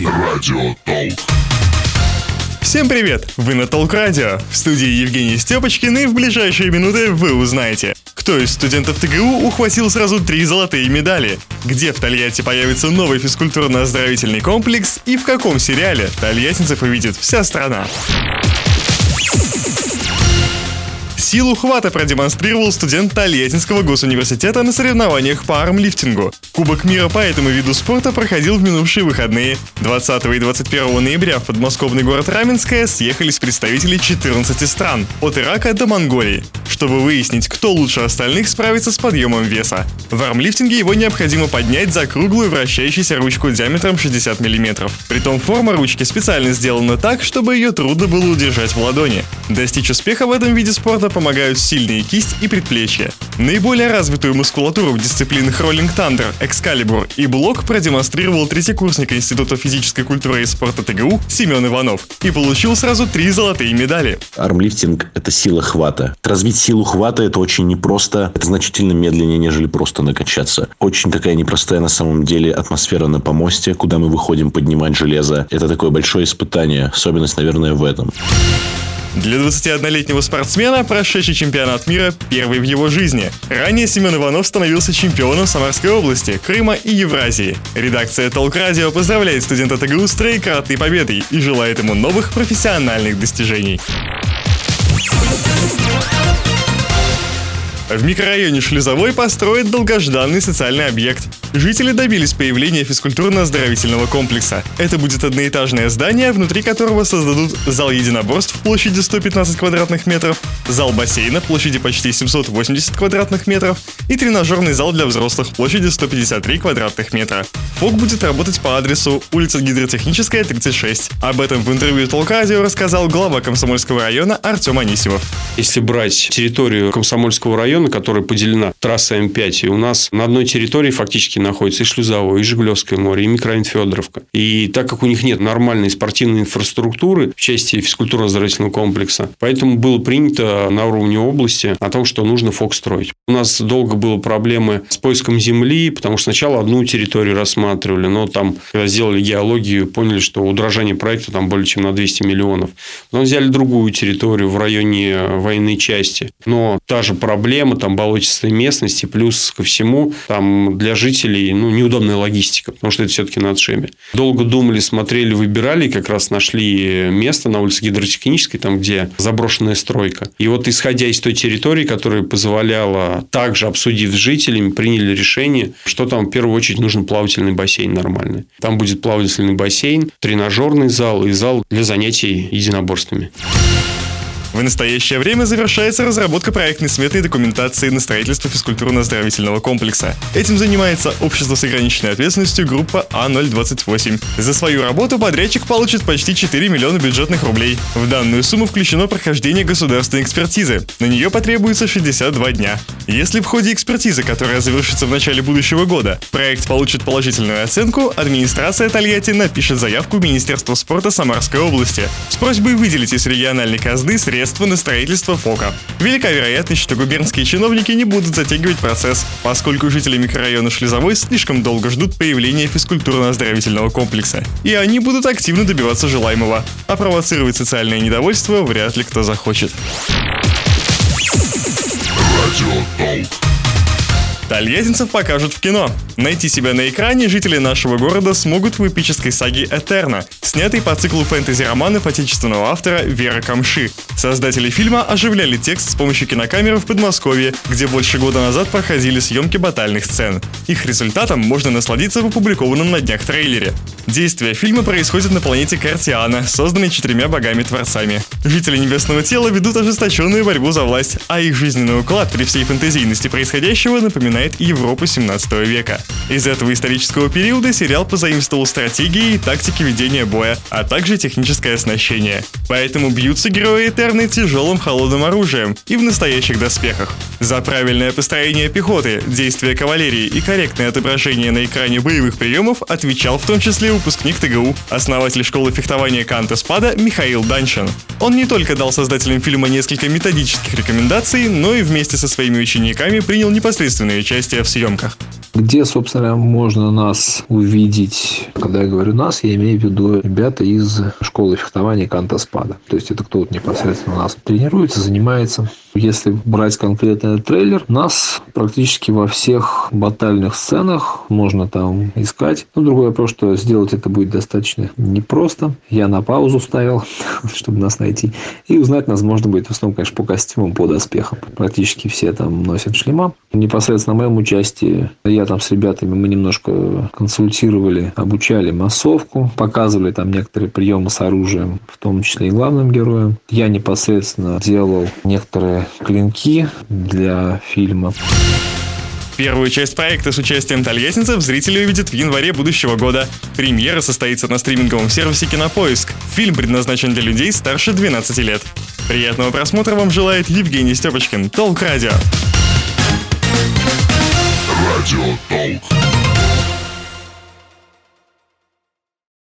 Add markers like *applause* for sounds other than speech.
Новости. Радио Толк. Всем привет! Вы на Толк Радио. В студии Евгений Степочкин и в ближайшие минуты вы узнаете, кто из студентов ТГУ ухватил сразу три золотые медали, где в Тольятти появится новый физкультурно-оздоровительный комплекс и в каком сериале тольяттинцев увидит вся страна. Силу хвата продемонстрировал студент Тольяттинского госуниверситета на соревнованиях по армлифтингу. Кубок мира по этому виду спорта проходил в минувшие выходные. 20 и 21 ноября в подмосковный город Раменское съехались представители 14 стран, от Ирака до Монголии, чтобы выяснить, кто лучше остальных справится с подъемом веса. В армлифтинге его необходимо поднять за круглую вращающуюся ручку диаметром 60 мм. Притом форма ручки специально сделана так, чтобы ее трудно было удержать в ладони. Достичь успеха в этом виде спорта помогают сильные кисть и предплечья. Наиболее развитую мускулатуру в дисциплинах Rolling Thunder, Excalibur и Блок продемонстрировал третьекурсник Института физической культуры и спорта ТГУ Семен Иванов и получил сразу три золотые медали. Армлифтинг – это сила хвата. Развить силу хвата – это очень непросто. Это значительно медленнее, нежели просто накачаться. Очень такая непростая на самом деле атмосфера на помосте, куда мы выходим поднимать железо. Это такое большое испытание. Особенность, наверное, в этом. Для 21-летнего спортсмена прошедший чемпионат мира первый в его жизни. Ранее Семен Иванов становился чемпионом Самарской области, Крыма и Евразии. Редакция Толк Радио поздравляет студента ТГУ с троекратной победой и желает ему новых профессиональных достижений. В микрорайоне Шлюзовой построят долгожданный социальный объект. Жители добились появления физкультурно-оздоровительного комплекса. Это будет одноэтажное здание, внутри которого создадут зал единоборств площадью 115 квадратных метров, зал бассейна площадью почти 780 квадратных метров и тренажерный зал для взрослых площадью 153 квадратных метра. ФОК будет работать по адресу улица Гидротехническая, 36. Об этом в интервью Толк Радио рассказал глава Комсомольского района Артем Анисимов. Если брать территорию Комсомольского района, которая поделена трассой М5, и у нас на одной территории фактически находится и Шлюзовое, и Жигулевское море, и микрорайон Федоровка. И так как у них нет нормальной спортивной инфраструктуры в части физкультурно-оздоровительного комплекса, поэтому было принято на уровне области о том, что нужно ФОК строить. У нас долго было проблемы с поиском земли, потому что сначала одну территорию рассматривали, но там, когда сделали геологию, поняли, что удорожание проекта там более чем на 200 миллионов. Потом взяли другую территорию в районе военной части. Но та же проблема, там болотистая местность, и плюс ко всему, там для жителей ну, неудобная логистика, потому что это все-таки на отшеме. Долго думали, смотрели, выбирали, как раз нашли место на улице Гидротехнической, там, где заброшенная стройка. И вот, исходя из той территории, которая позволяла, также обсудив с жителями, приняли решение, что там в первую очередь нужен плавательный бассейн нормальный. Там будет плавательный бассейн, тренажерный зал и зал для занятий единоборствами. В настоящее время завершается разработка проектной сметы и документации на строительство физкультурно-оздоровительного комплекса. Этим занимается общество с ограниченной ответственностью группа А028. За свою работу подрядчик получит почти 4 миллиона бюджетных рублей. В данную сумму включено прохождение государственной экспертизы. На нее потребуется 62 дня. Если в ходе экспертизы, которая завершится в начале будущего года, проект получит положительную оценку, администрация Тольятти напишет заявку в Министерство спорта Самарской области с просьбой выделить из региональной казны средства средства на строительство ФОКа. Велика вероятность, что губернские чиновники не будут затягивать процесс, поскольку жители микрорайона Шлизовой слишком долго ждут появления физкультурно-оздоровительного комплекса. И они будут активно добиваться желаемого. А провоцировать социальное недовольство вряд ли кто захочет. Тольяттинцев покажут в кино. Найти себя на экране жители нашего города смогут в эпической саге «Этерна», снятой по циклу фэнтези-романов отечественного автора Вера Камши. Создатели фильма оживляли текст с помощью кинокамеры в Подмосковье, где больше года назад проходили съемки батальных сцен. Их результатом можно насладиться в опубликованном на днях трейлере. Действие фильма происходит на планете Картиана, созданной четырьмя богами-творцами. Жители Небесного Тела ведут ожесточенную борьбу за власть, а их жизненный уклад при всей фантазийности происходящего напоминает Европу 17 века. Из этого исторического периода сериал позаимствовал стратегии и тактики ведения боя, а также техническое оснащение. Поэтому бьются герои Этерны тяжелым холодным оружием и в настоящих доспехах. За правильное построение пехоты, действия кавалерии и корректное отображение на экране боевых приемов отвечал в том числе выпускник ТГУ, основатель школы фехтования Канта Спада Михаил Данчин. Он не только дал создателям фильма несколько методических рекомендаций, но и вместе со своими учениками принял непосредственное участие в съемках. Где, собственно, можно нас увидеть? Когда я говорю нас, я имею в виду ребята из школы фехтования Кантаспада. То есть это кто-то непосредственно у нас тренируется, занимается. Если брать конкретный трейлер, нас практически во всех батальных сценах можно там искать. Но другой вопрос, что сделать это будет достаточно непросто. Я на паузу ставил, *laughs* чтобы нас найти. И узнать нас можно будет в основном, конечно, по костюмам, по доспехам. Практически все там носят шлема. Непосредственно в моем участии я там с ребятами, мы немножко консультировали, обучали массовку, показывали там некоторые приемы с оружием, в том числе и главным героям. Я непосредственно делал некоторые клинки для фильма. Первую часть проекта с участием тольяттинцев зрители увидят в январе будущего года. Премьера состоится на стриминговом сервисе «Кинопоиск». Фильм предназначен для людей старше 12 лет. Приятного просмотра вам желает Евгений Степочкин, Толк Радио. Радио Толк.